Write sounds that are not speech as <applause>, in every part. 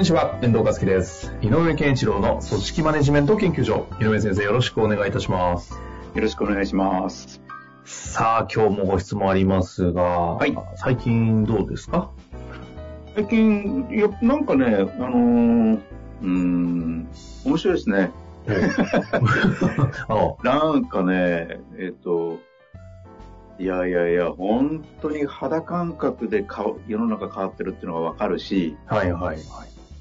にちは、遠藤和樹です。井上健一郎の組織マネジメント研究所。井上先生、よろしくお願いいたします。よろしくお願いします。さあ、今日もご質問ありますが、はい最近どうですか？最近、いや、なんかね、あのーうーん、面白いですね。<laughs> あなんかね、えっ、と、いやいやいや、本当に肌感覚で顔世の中変わってるっていうのがわかるし、はいはいはい。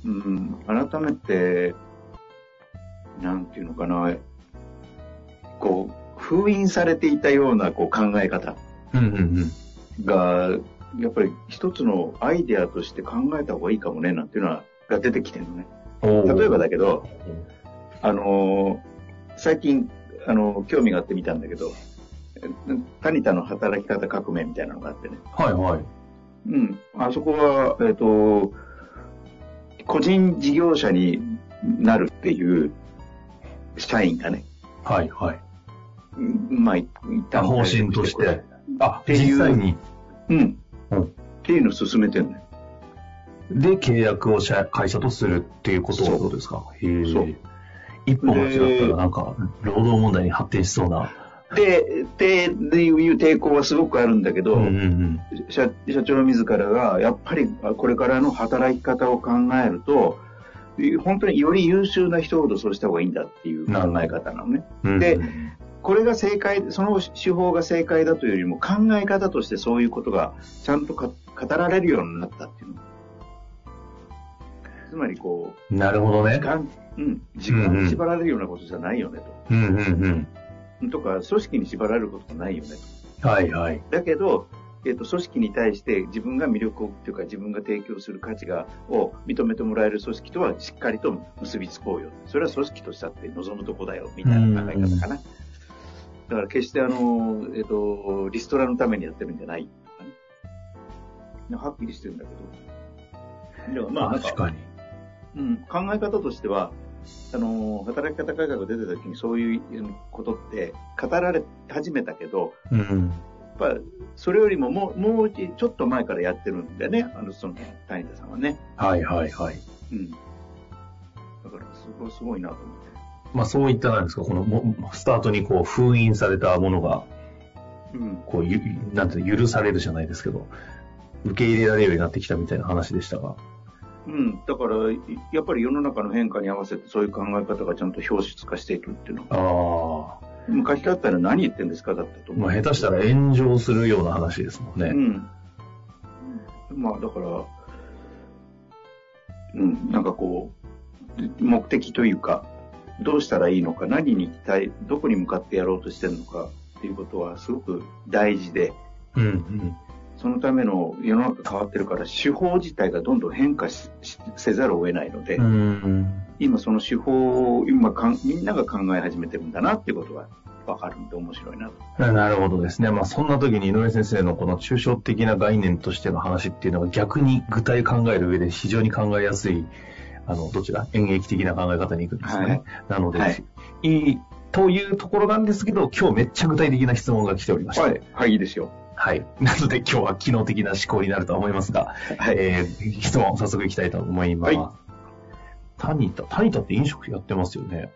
うん、改めて、なんていうのかな、こう、封印されていたようなこう考え方うんうんうん。が、やっぱり一つのアイデアとして考えた方がいいかもね、なんていうのは、が出てきてるのね。例えばだけど、あのー最近、あのー興味があって見たんだけど、えタニタの働き方革命みたいなのがあってね。はいはい。うん。あそこは、えっ、と、個人事業者になるっていう社員がね、はいはい。うんまあ、いった方針として。あ、ていう実際に。うん。うんっていうのを進めてるのよ。で、契約を社会社とするっていうことそうですか？へう一歩間違ったらなんか、労働問題に発展しそうな。で、で、でいう抵抗はすごくあるんだけど、うんうんうん。社社長自らが、やっぱりあこれからの働き方を考えると、本当により優秀な人ほどそうした方がいいんだっていう考え方なのね。うんでこれが正解、その手法が正解だというよりも考え方としてそういうことがちゃんとか語られるようになったっていうの。つまりこなるほどう、ね時。間、うん、時間に縛られるようなことじゃないよねと。うんうんうん。とか、組織に縛られることもないよねと。はいはい。だけど、えっと組織に対して自分が魅力をというか自分が提供する価値がを認めてもらえる組織とはしっかりと結びつこうよ。それは組織としたって望むとこだよ、みたいな考え方かな。だから決してあの、えっと、リストラのためにやってるんじゃないとかね。はっきりしてるんだけど。でもまあ、確かに。うん、考え方としては、あの、働き方改革が出てた時にそういうことって語られ始めたけど、うん。やっぱそれよりももう、もうちょっと前からやってるんだよね、あの、その、谷田さんはね。はいはいはい。うん。だから、すごい、すごいなと思って。まあそういったなんですか、このもスタートにこう封印されたものが、うん。こうゆ、なんて許されるじゃないですけど、受け入れられるようになってきたみたいな話でしたが。うん。だから、いやっぱり世の中の変化に合わせてそういう考え方がちゃんと表出化していくっていうのは。ああ。もう書き換えたら何言ってんですかだったと思う。まあ下手したら炎上するような話ですもんね。うん。まあ、だから、うん、なんかこう、目的というか、どうしたらいいのか、何に行きたい、どこに向かってやろうとしてるのかっていうことはすごく大事で、うんうん。そのための世の中変わってるから、手法自体がどんどん変化せざるを得ないので。今その手法を今かんみんなが考え始めてるんだなっていうことがわかるんで面白いなと。なるほどですね。まあそんな時に井上先生のこの抽象的な概念としての話っていうのが逆に具体考える上で非常に考えやすい、あの、どちら？演劇的な考え方に行くんですよね。はいなので、はいい、いというところなんですけど、今日めっちゃ具体的な質問が来ておりまして。はい、はい、いいですよ。はい。<laughs> なので今日は機能的な思考になると思いますが、はい。えー、質問早速いきたいと思います。はいタニタ、タニタって飲食やってますよね。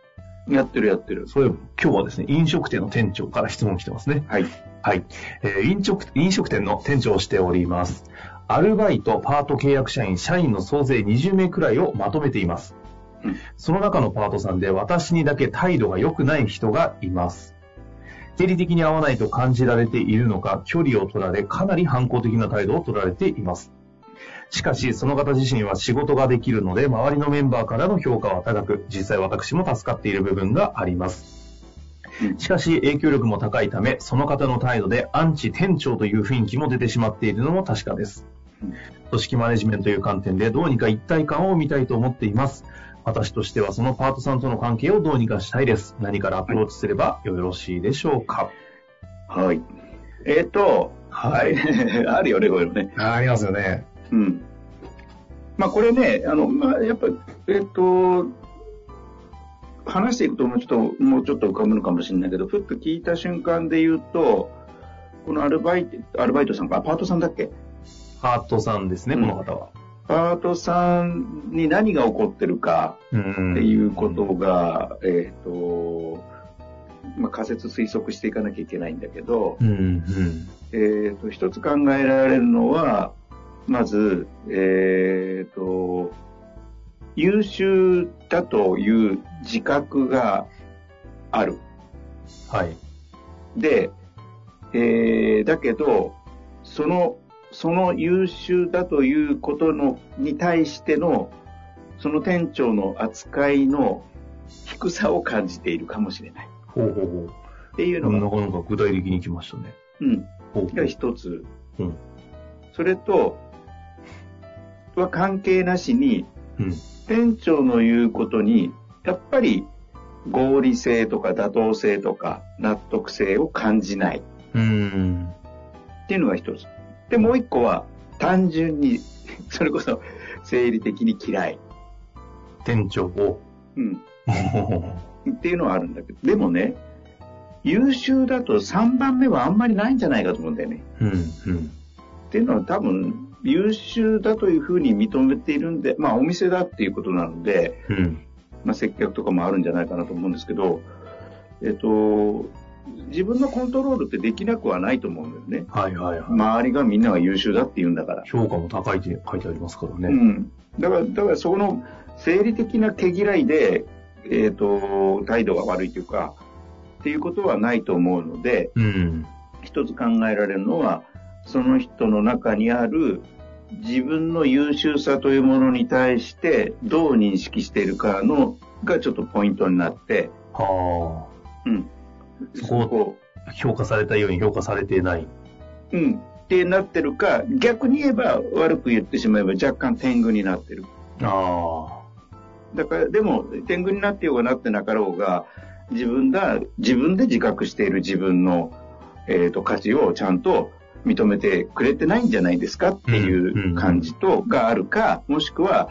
やってるやってる。そういえば今日はですね、飲食店の店長から質問来てますね。はい。はい。えー飲食、飲食店の店長をしております。アルバイト、パート契約社員、社員の総勢20名くらいをまとめています。うんその中のパートさんで私にだけ態度が良くない人がいます。定理的に合わないと感じられているのか、距離を取られ、かなり反抗的な態度を取られています。しかし、その方自身は仕事ができるので、周りのメンバーからの評価は高く、実際私も助かっている部分があります。しかし、影響力も高いため、その方の態度でアンチ店長という雰囲気も出てしまっているのも確かです。組織マネジメントという観点でどうにか一体感を見たいと思っています。私としてはそのパートさんとの関係をどうにかしたいです。何からアプローチすればよろしいでしょうかはい。えっ、と、はい。<laughs> あるよね、こういうのね。ありますよね。うん。まあこれね、あの、まあやっぱ、えっ、と、話していくともうちょっと、もうちょっと浮かぶのかもしれないけど、ふっと聞いた瞬間で言うと、このアルバイト、アルバイトさんか、あパートさんだっけ？ハートさんですね、うんこの方は。パートさんに何が起こってるかうんっていうことが、えっ、と、まあ仮説推測していかなきゃいけないんだけど、うんうん。えっ、と、一つ考えられるのは、まず、えっ、と、優秀だという自覚がある。はい。で、えーだけど、その、その優秀だということの、に対しての、その店長の扱いの低さを感じているかもしれない。ほうほうほう。っていうのが、なかなか具体的に来ましたね。うん、ほうほが一つ。うんそれと、は関係なしに、うん。店長の言うことに、やっぱり合理性とか妥当性とか納得性を感じないうん。っていうのが一つ。で、もう一個は、単純に、<laughs> それこそ生理的に嫌い。店長を。うん。<laughs> っていうのはあるんだけど、でもね、優秀だと3番目はあんまりないんじゃないかと思うんだよね。うん。うん。っていうのは多分、優秀だというふうに認めているんで、まあお店だっていうことなので、うん。まあ接客とかもあるんじゃないかなと思うんですけど、えっと、自分のコントロールってできなくはないと思うんだよね。はいはいはい。周りがみんなが優秀だって言うんだから。評価も高いって書いてありますからね。うん。だから、だからそこの生理的な毛嫌いで、えっ、と、態度が悪いというか、っていうことはないと思うので、うん。一つ考えられるのは、その人の中にある自分の優秀さというものに対してどう認識しているかのがちょっとポイントになって、はうん。そこあ。評価されたように評価されていない。うん。ってなってるか、逆に言えば悪く言ってしまえば若干天狗になってる。あだから、でも、天狗になってようがなってなかろうが、自分が、自分で自覚している自分の、えっ、と、価値をちゃんと認めてくれてないんじゃないですか？っていう感じと、があるか、もしくは、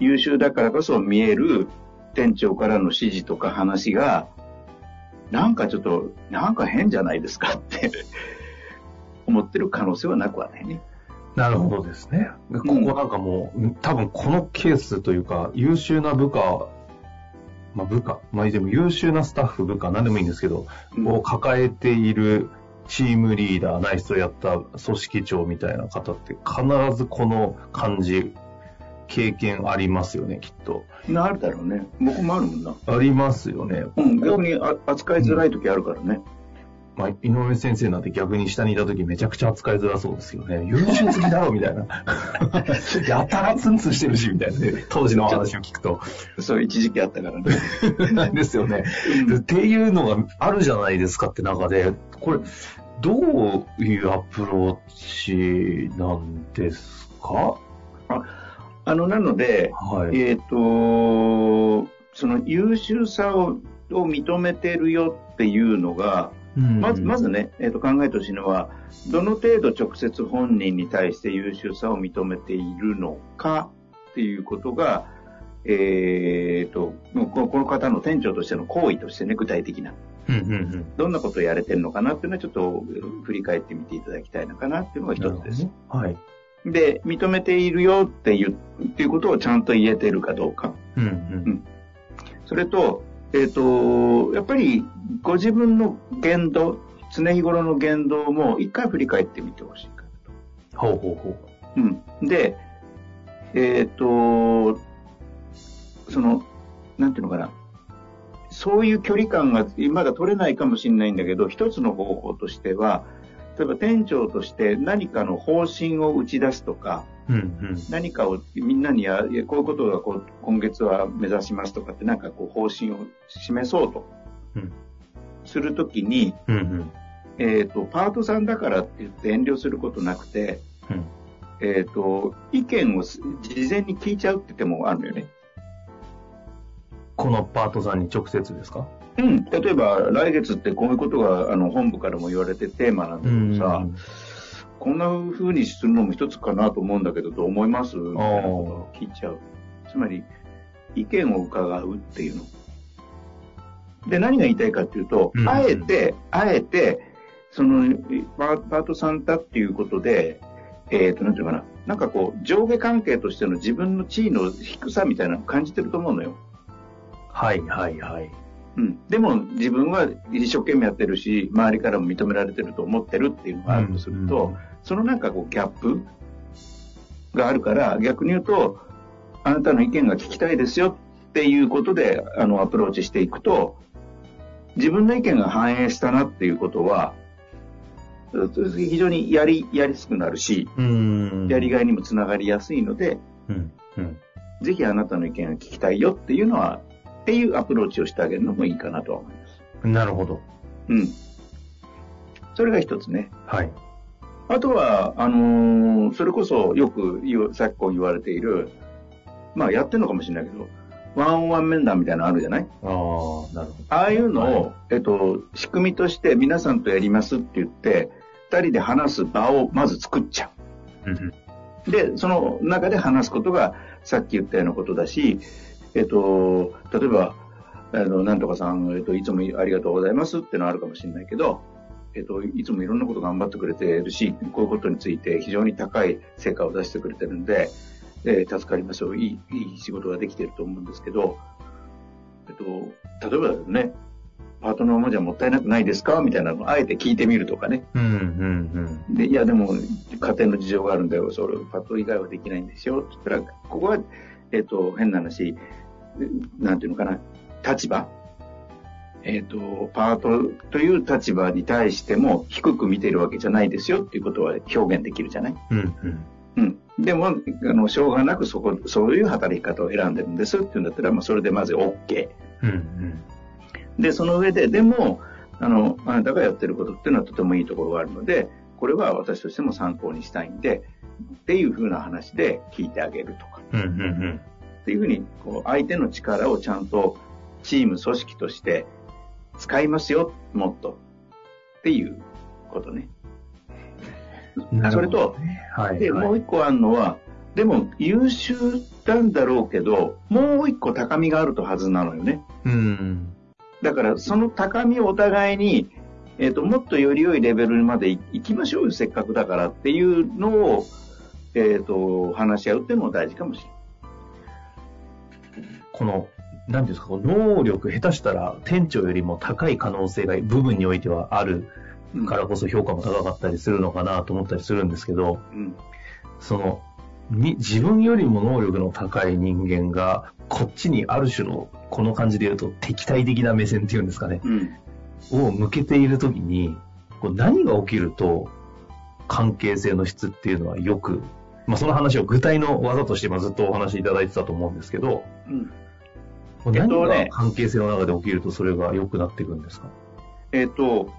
優秀だからこそ見える店長からの指示とか話が、なんかちょっと、なんか変じゃないですかって <laughs> 思ってる可能性はなくはないね。あ。なるほどですね。ここなんかもう、多分このケースというか、優秀な部下、まあ部下、まあでも優秀なスタッフ、部下、何でもいいんですけど、うんを抱えているチームリーダー、ナイスとやった組織長みたいな方って必ずこの感じ、経験ありますよね、きっと。なあるだろうね。僕もあるもんな。ありますよね。うん、逆にあ扱いづらい時あるからね。まあ、井上先生なんて逆に下にいた時めちゃくちゃ扱いづらそうですよね。優秀すぎだろ、みたいな。<laughs> やたらツンツンしてるし、みたいなね。当時の話を聞くと。そう、一時期あったからね。<laughs> ですよね。っていうのがあるじゃないですかって中で、これ、どういうアプローチなんですか？あの、なので、はい。えっ、と、その優秀さをを認めてるよっていうのが、まず、まずね、えっ、と、考えてほしいのは、どの程度直接本人に対して優秀さを認めているのかっていうことが、えっ、と、この方の店長としての行為としてね、具体的な。うんうんうん。どんなことをやれてるのかなっていうのはちょっと振り返ってみていただきたいのかなっていうのが一つです。はい。で、認めているよっていう、っていうことをちゃんと言えてるかどうか。うんうん。それと、えっ、と、やっぱりご自分の言動、常日頃の言動も一回振り返ってみてほしいかなと。ほうほうほうん。で、えっ、と、その、なんていうのかな。そういう距離感がまだ取れないかもしれないんだけど、一つの方法としては、例えば店長として何かの方針を打ち出すとか、う。うんうん。何かをみんなにや、こういうことがこう今月は目指しますとかってなんかこう方針を示そうとうんするときに、うんうん。えっ、と、パートさんだからって言って遠慮することなくて、うんえっ、と、意見を事前に聞いちゃうって手もあるのよね。このパートさんに直接ですか？うん。例えば、来月ってこういうことが、あの、本部からも言われてテーマなんだけどさ、こんな風にするのも一つかなと思うんだけど、どう思います？みたいなことを聞いちゃう。つまり、意見を伺うっていうの。で、何が言いたいかっていうと、うんあえて、あえて、その、パーパートさんだっていうことで、えっ、と、なんていうのかな。なんかこう、上下関係としての自分の地位の低さみたいなのを感じてると思うのよ。はいはいはい。うん。でも、自分は一生懸命やってるし、周りからも認められてると思ってるっていうのがあるとすると、そのなんかこう、ギャップがあるから、逆に言うと、あなたの意見が聞きたいですよっていうことで、あの、アプローチしていくと、自分の意見が反映したなっていうことは、非常にやり、やりやすくなるし、うん。やりがいにもつながりやすいので、うん。うん。ぜひあなたの意見が聞きたいよっていうのは、っていうアプローチをしてあげるのもいいかなとは思います。なるほど。うん。それが一つね。はい。あとは、あのーそれこそよく昨今言われている、まあやってるのかもしれないけど、ワンオンワン面談みたいなのあるじゃない？ああ、なるほど。ああいうのを、はえっと、仕組みとして皆さんとやりますって言って、二人で話す場をまず作っちゃうんう。で、その中で話すことがさっき言ったようなことだし、えっと、例えば、あの、なんとかさん、えっと、いつもありがとうございますってのはあるかもしれないけど、えっと、いつもいろんなこと頑張ってくれているし、こういうことについて非常に高い成果を出してくれてるんで、えー助かりますよ。いい、いい仕事ができてると思うんですけど、えっと、例えばね、パートナーもじゃもったいなくないですか？みたいなのをあえて聞いてみるとかね。うんうんで、いや、でも、家庭の事情があるんだよ。それ、パート以外はできないんですよ。って言ったら、ここは、えっと、変な話、なんていうのかな、立場？えっ、と、パートという立場に対しても低く見てるわけじゃないですよっていうことは表現できるじゃない？うん。うんうん。うん。でも、あの、しょうがなくそこ、そういう働き方を選んでるんですっていうんだったら、まあ、それでまず OK。うんうん。で、その上で、でも、あの、あなたがやってることっていうのはとてもいいところがあるので、これは私としても参考にしたいんで、っていう風な話で聞いてあげるとか、うんうんうん。っていう風に、こう、相手の力をちゃんとチーム、組織として使いますよ、もっと。っていうことね。なるほどそれと、はい。で、はいもう一個あるのは、でも優秀なんだろうけど、もう一個高みがあるとはずなのよね。うん。だから、その高みをお互いに、えっ、と、もっとより良いレベルまでい行きましょうよ、せっかくだからっていうのを、えっ、と、話し合うっていうのも大事かもしれない。この、なんていうんですか、能力、下手したら店長よりも高い可能性が部分においてはあるうんからこそ評価も高かったりするのかなと思ったりするんですけど、うん。その、に自分よりも能力の高い人間が、こっちにある種の、この感じで言うと敵対的な目線っていうんですかね、うん。を向けているときに、こう何が起きると、関係性の質っていうのはよく、まあその話を具体の技として今ずっとお話しいただいてたと思うんですけど、うん。何が関係性の中で起きるとそれが良くなっていくんですか？えっ、と、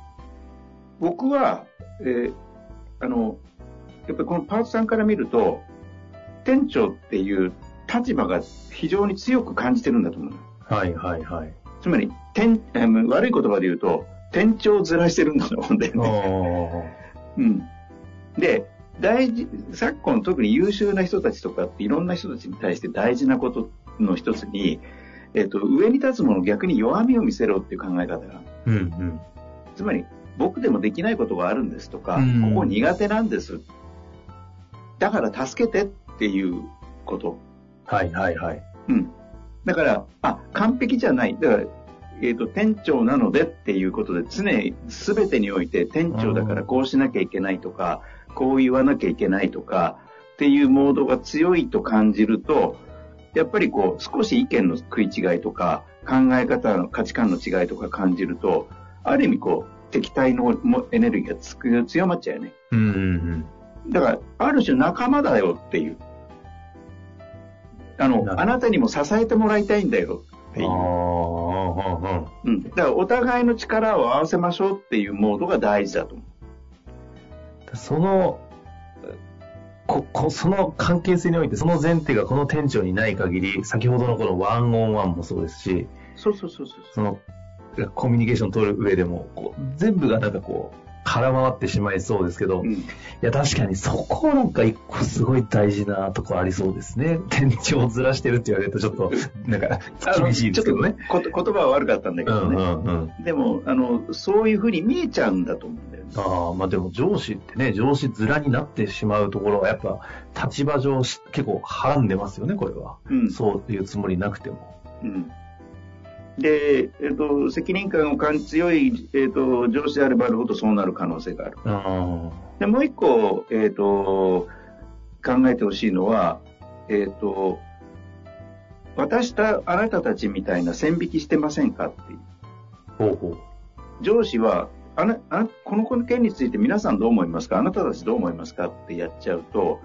僕は、えーあの、やっぱりこのパートさんから見ると、店長っていう立場が非常に強く感じてるんだと思うの。はいはいはい。つまり、店、えー悪い言葉で言うと、店長をずらしてるんだと思うんだよね。うん。で、大事、昨今特に優秀な人たちとかっていろんな人たちに対して大事なことの一つに、えっ、と、上に立つもの逆に弱みを見せろっていう考え方が。うんうん。つまり、僕でもできないことがあるんですとか、うんここ苦手なんです。だから助けてっていうこと。はいはいはい。うん。だから、あ、完璧じゃない。だから、えっ、と、店長なのでっていうことで、常に全てにおいて店長だからこうしなきゃいけないとか、こう言わなきゃいけないとか、っていうモードが強いと感じると、やっぱりこう、少し意見の食い違いとか、考え方の価値観の違いとか感じると、ある意味こう、敵対のもエネルギーがつく強まっちゃうよね。うんうんだから、ある種仲間だよっていう。あの、あなたにも支えてもらいたいんだよってうん。いう。あうん。だから、お互いの力を合わせましょうっていうモードが大事だと思あ、その、こ、こ、その関係性において、その前提がこの店長にない限り、先ほどのこのワンオンワンもそうですし、そうそうそうそう。その、コミュニケーション取る上でも、こう全部がなんかこう、空回ってしまいそうですけど、いうんや、確かにそこなんか一個すごい大事なとこありそうですね。<laughs> 店長をずらしてるって言われるとちょっと、なんか、厳しいですけどね。ちょっとこと言葉は悪かったんだけうんどね。うんうん。でも、あの、そういうふうに見えちゃうんだと思うんだよね。ああ、まあでも上司ってね、上司面になってしまうところはやっぱ立場上し結構はらんでますよね、これは。うん。そういうつもりなくても。うん。で、えっ、と、責任感を感じ強い、えっ、と、上司であればあるほどそうなる可能性がある。あで、もう一個、えっ、と、考えてほしいのは、えっ、と、私とあなたたちみたいな線引きしてませんかっていう。ほうほう。上司は、あな、あなこの件について皆さんどう思いますか？あなたたちどう思いますか？ってやっちゃうと、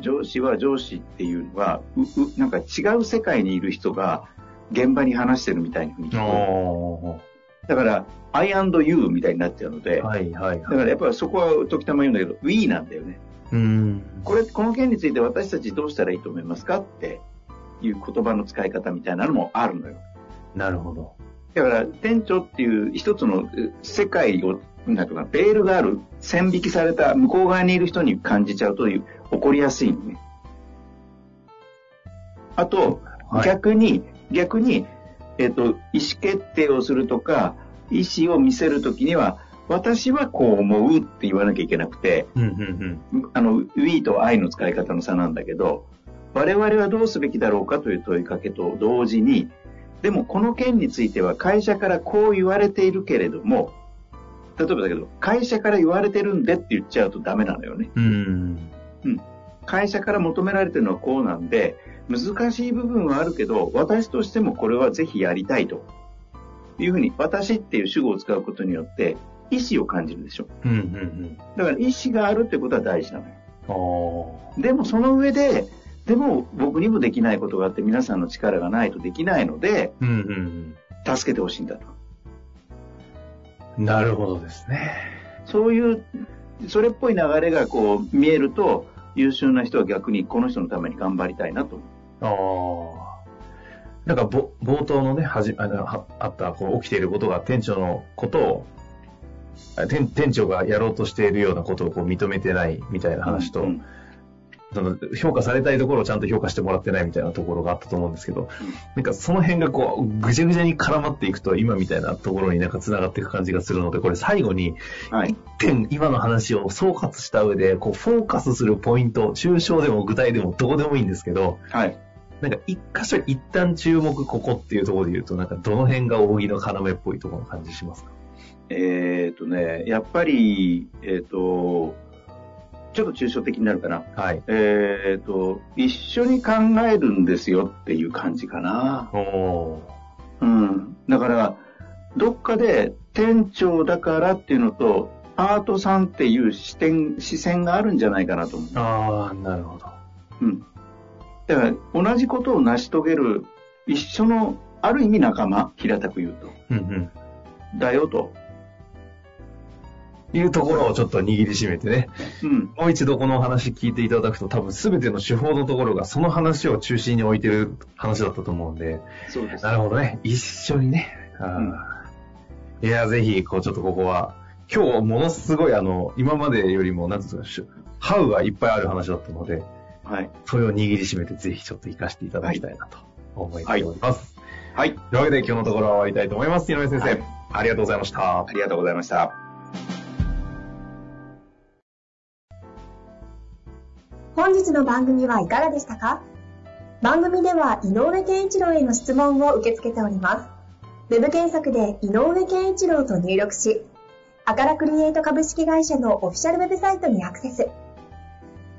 上司は上司っていうのは、う、う、なんか違う世界にいる人が現場に話してるみたいに聞こえる。だから、I and you みたいになっちゃうので、はいはいだからやっぱりそこは時たま言うんだけど、we なんだよね。うん。これ、この件について私たちどうしたらいいと思いますかっていう言葉の使い方みたいなのもあるのよ。なるほど。だから、店長っていう一つのえ世界を、なんかな、ベールがある、線引きされた向こう側にいる人に感じちゃうという、起こりやすいのね。あと、はい逆に、逆に、えっ、と、意思決定をするとか、意思を見せるときには、私はこう思うって言わなきゃいけなくて、うんうんうん。あの、we と I の使い方の差なんだけど、我々はどうすべきだろうかという問いかけと同時に、でもこの件については会社からこう言われているけれども、例えばだけど、会社から言われてるんでって言っちゃうとダメなのよね。うん。会社から求められてるのはこうなんで、難しい部分はあるけど、私としてもこれはぜひやりたいと。いうふうに、私っていう主語を使うことによって、意思を感じるでしょ。うんうんだから意思があるってことは大事なのよ。でもその上で、でも僕にもできないことがあって皆さんの力がないとできないので、あ。うんうん助けてほしいんだと。うん。なるほどですね。そういう、それっぽい流れがこう見えると、優秀な人は逆にこの人のために頑張りたいなと思う。ああ。なんかぼ冒頭のね、はじあのはあったこう起きていることが店長のことをあ店店長がやろうとしているようなことをこう認めてないみたいな話と、うんその評価されたいところをちゃんと評価してもらってないみたいなところがあったと思うんですけど、なんかその辺がこうぐちゃぐちゃに絡まっていくと今みたいなところになんか繋がっていく感じがするので、これ最後にはい。点今の話を総括した上でこうフォーカスするポイント、抽象でも具体でもどこでもいいんですけど、はい。なんか一箇所一旦注目ここっていうところで言うと、なんかどの辺が扇の要っぽいところの感じしますか？えっ、とね、やっぱり、えっ、と、ちょっと抽象的になるかな。はい。えっ、と、一緒に考えるんですよっていう感じかな。おー。うん。だから、どっかで店長だからっていうのと、パートさんっていう視点、視線があるんじゃないかなと思う。ああ、なるほど。うん。だから、同じことを成し遂げる、一緒の、ある意味仲間、平たく言うと。うんうん。だよと。いうところをちょっと握りしめてね、うん。もう一度このお話聞いていただくと多分全ての手法のところがその話を中心に置いてる話だったと思うんで、そうです。なるほどね。一緒にね。あーいや、ぜひ、こうちょっとここは、今日ものすごいあの、今までよりも、なんていうんですか、ハウがいっぱいある話だったので、はい。それを握りしめてぜひちょっと活かしていただきたいなと思っております。はい。というわけで今日のところは終わりたいと思います。井上先生、はいありがとうございましたあ。りがとうございました。本日の番組はいかがでしたか？番組では井上健一郎への質問を受け付けております。ウェブ検索で井上健一郎と入力し、アカラクリエイト株式会社のオフィシャルウェブサイトにアクセス。